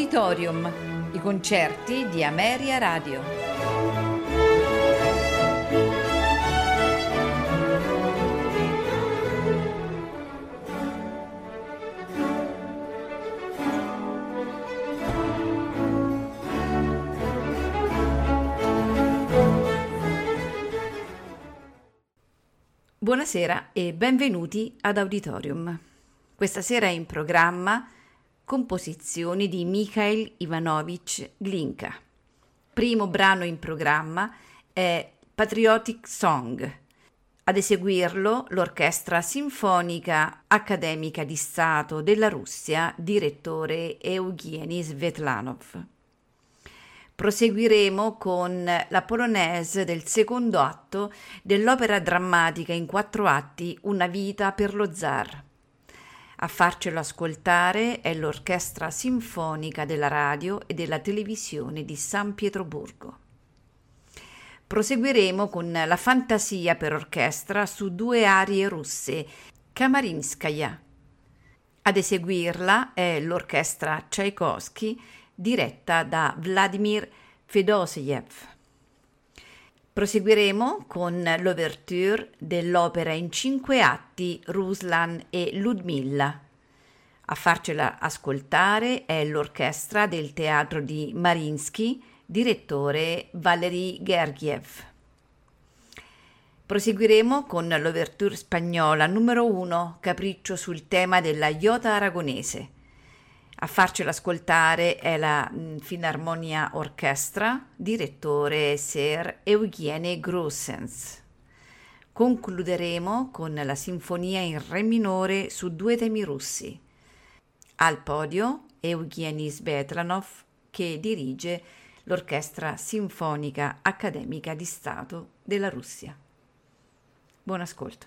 Auditorium, i concerti di Ameria Radio. Buonasera e benvenuti ad Auditorium. Questa sera è in programma composizioni di Mikhail Ivanovich Glinka. Primo brano in programma è Patriotic Song. Ad eseguirlo l'Orchestra Sinfonica Accademica di Stato della Russia, direttore Evgeny Svetlanov. Proseguiremo con la polonaise del secondo atto dell'opera drammatica in quattro atti Una vita per lo zar. A farcelo ascoltare è l'Orchestra Sinfonica della Radio e della Televisione di San Pietroburgo. Proseguiremo con la fantasia per orchestra su due arie russe, Kamarinskaya. Ad eseguirla è l'Orchestra Tchaikovsky diretta da Vladimir Fedoseyev. Proseguiremo con l'ouverture dell'opera in cinque atti Ruslan e Ludmilla. A farcela ascoltare è l'orchestra del teatro di Marinsky, direttore Valery Gergiev. Proseguiremo con l'ouverture spagnola numero 1, Capriccio sul tema della iota aragonese. A farcelo ascoltare è la Filarmonia Orchestra, direttore Ser Eugene Grossens. Concluderemo con la Sinfonia in Re minore su due temi russi. Al podio Eugeni Svetlanov che dirige l'Orchestra Sinfonica Accademica di Stato della Russia. Buon ascolto.